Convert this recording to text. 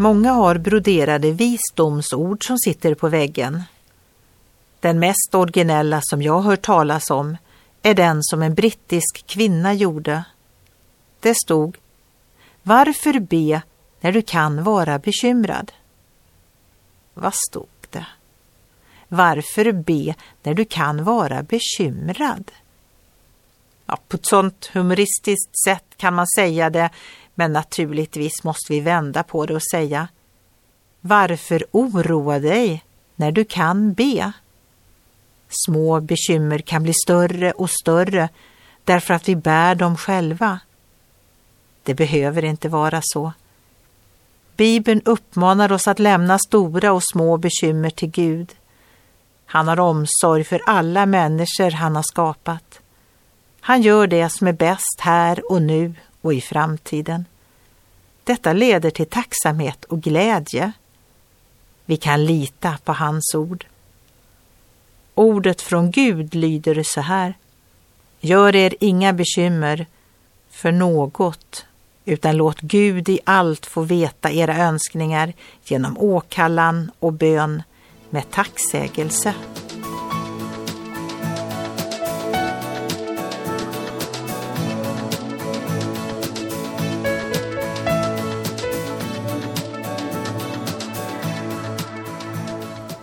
Många har broderade visdomsord som sitter på väggen. Den mest originella som jag hört talas om är den som en brittisk kvinna gjorde. Det stod Varför be när du kan vara bekymrad? Vad stod det? Varför be när du kan vara bekymrad? Ja, på ett sådant humoristiskt sätt kan man säga det, men naturligtvis måste vi vända på det och säga Varför oroa dig när du kan be? Små bekymmer kan bli större och större därför att vi bär dem själva. Det behöver inte vara så. Bibeln uppmanar oss att lämna stora och små bekymmer till Gud. Han har omsorg för alla människor han har skapat. Han gör det som är bäst här och nu och i framtiden. Detta leder till tacksamhet och glädje. Vi kan lita på hans ord. Ordet från Gud lyder så här. Gör er inga bekymmer för något, utan låt Gud i allt få veta era önskningar genom åkallan och bön med tacksägelse.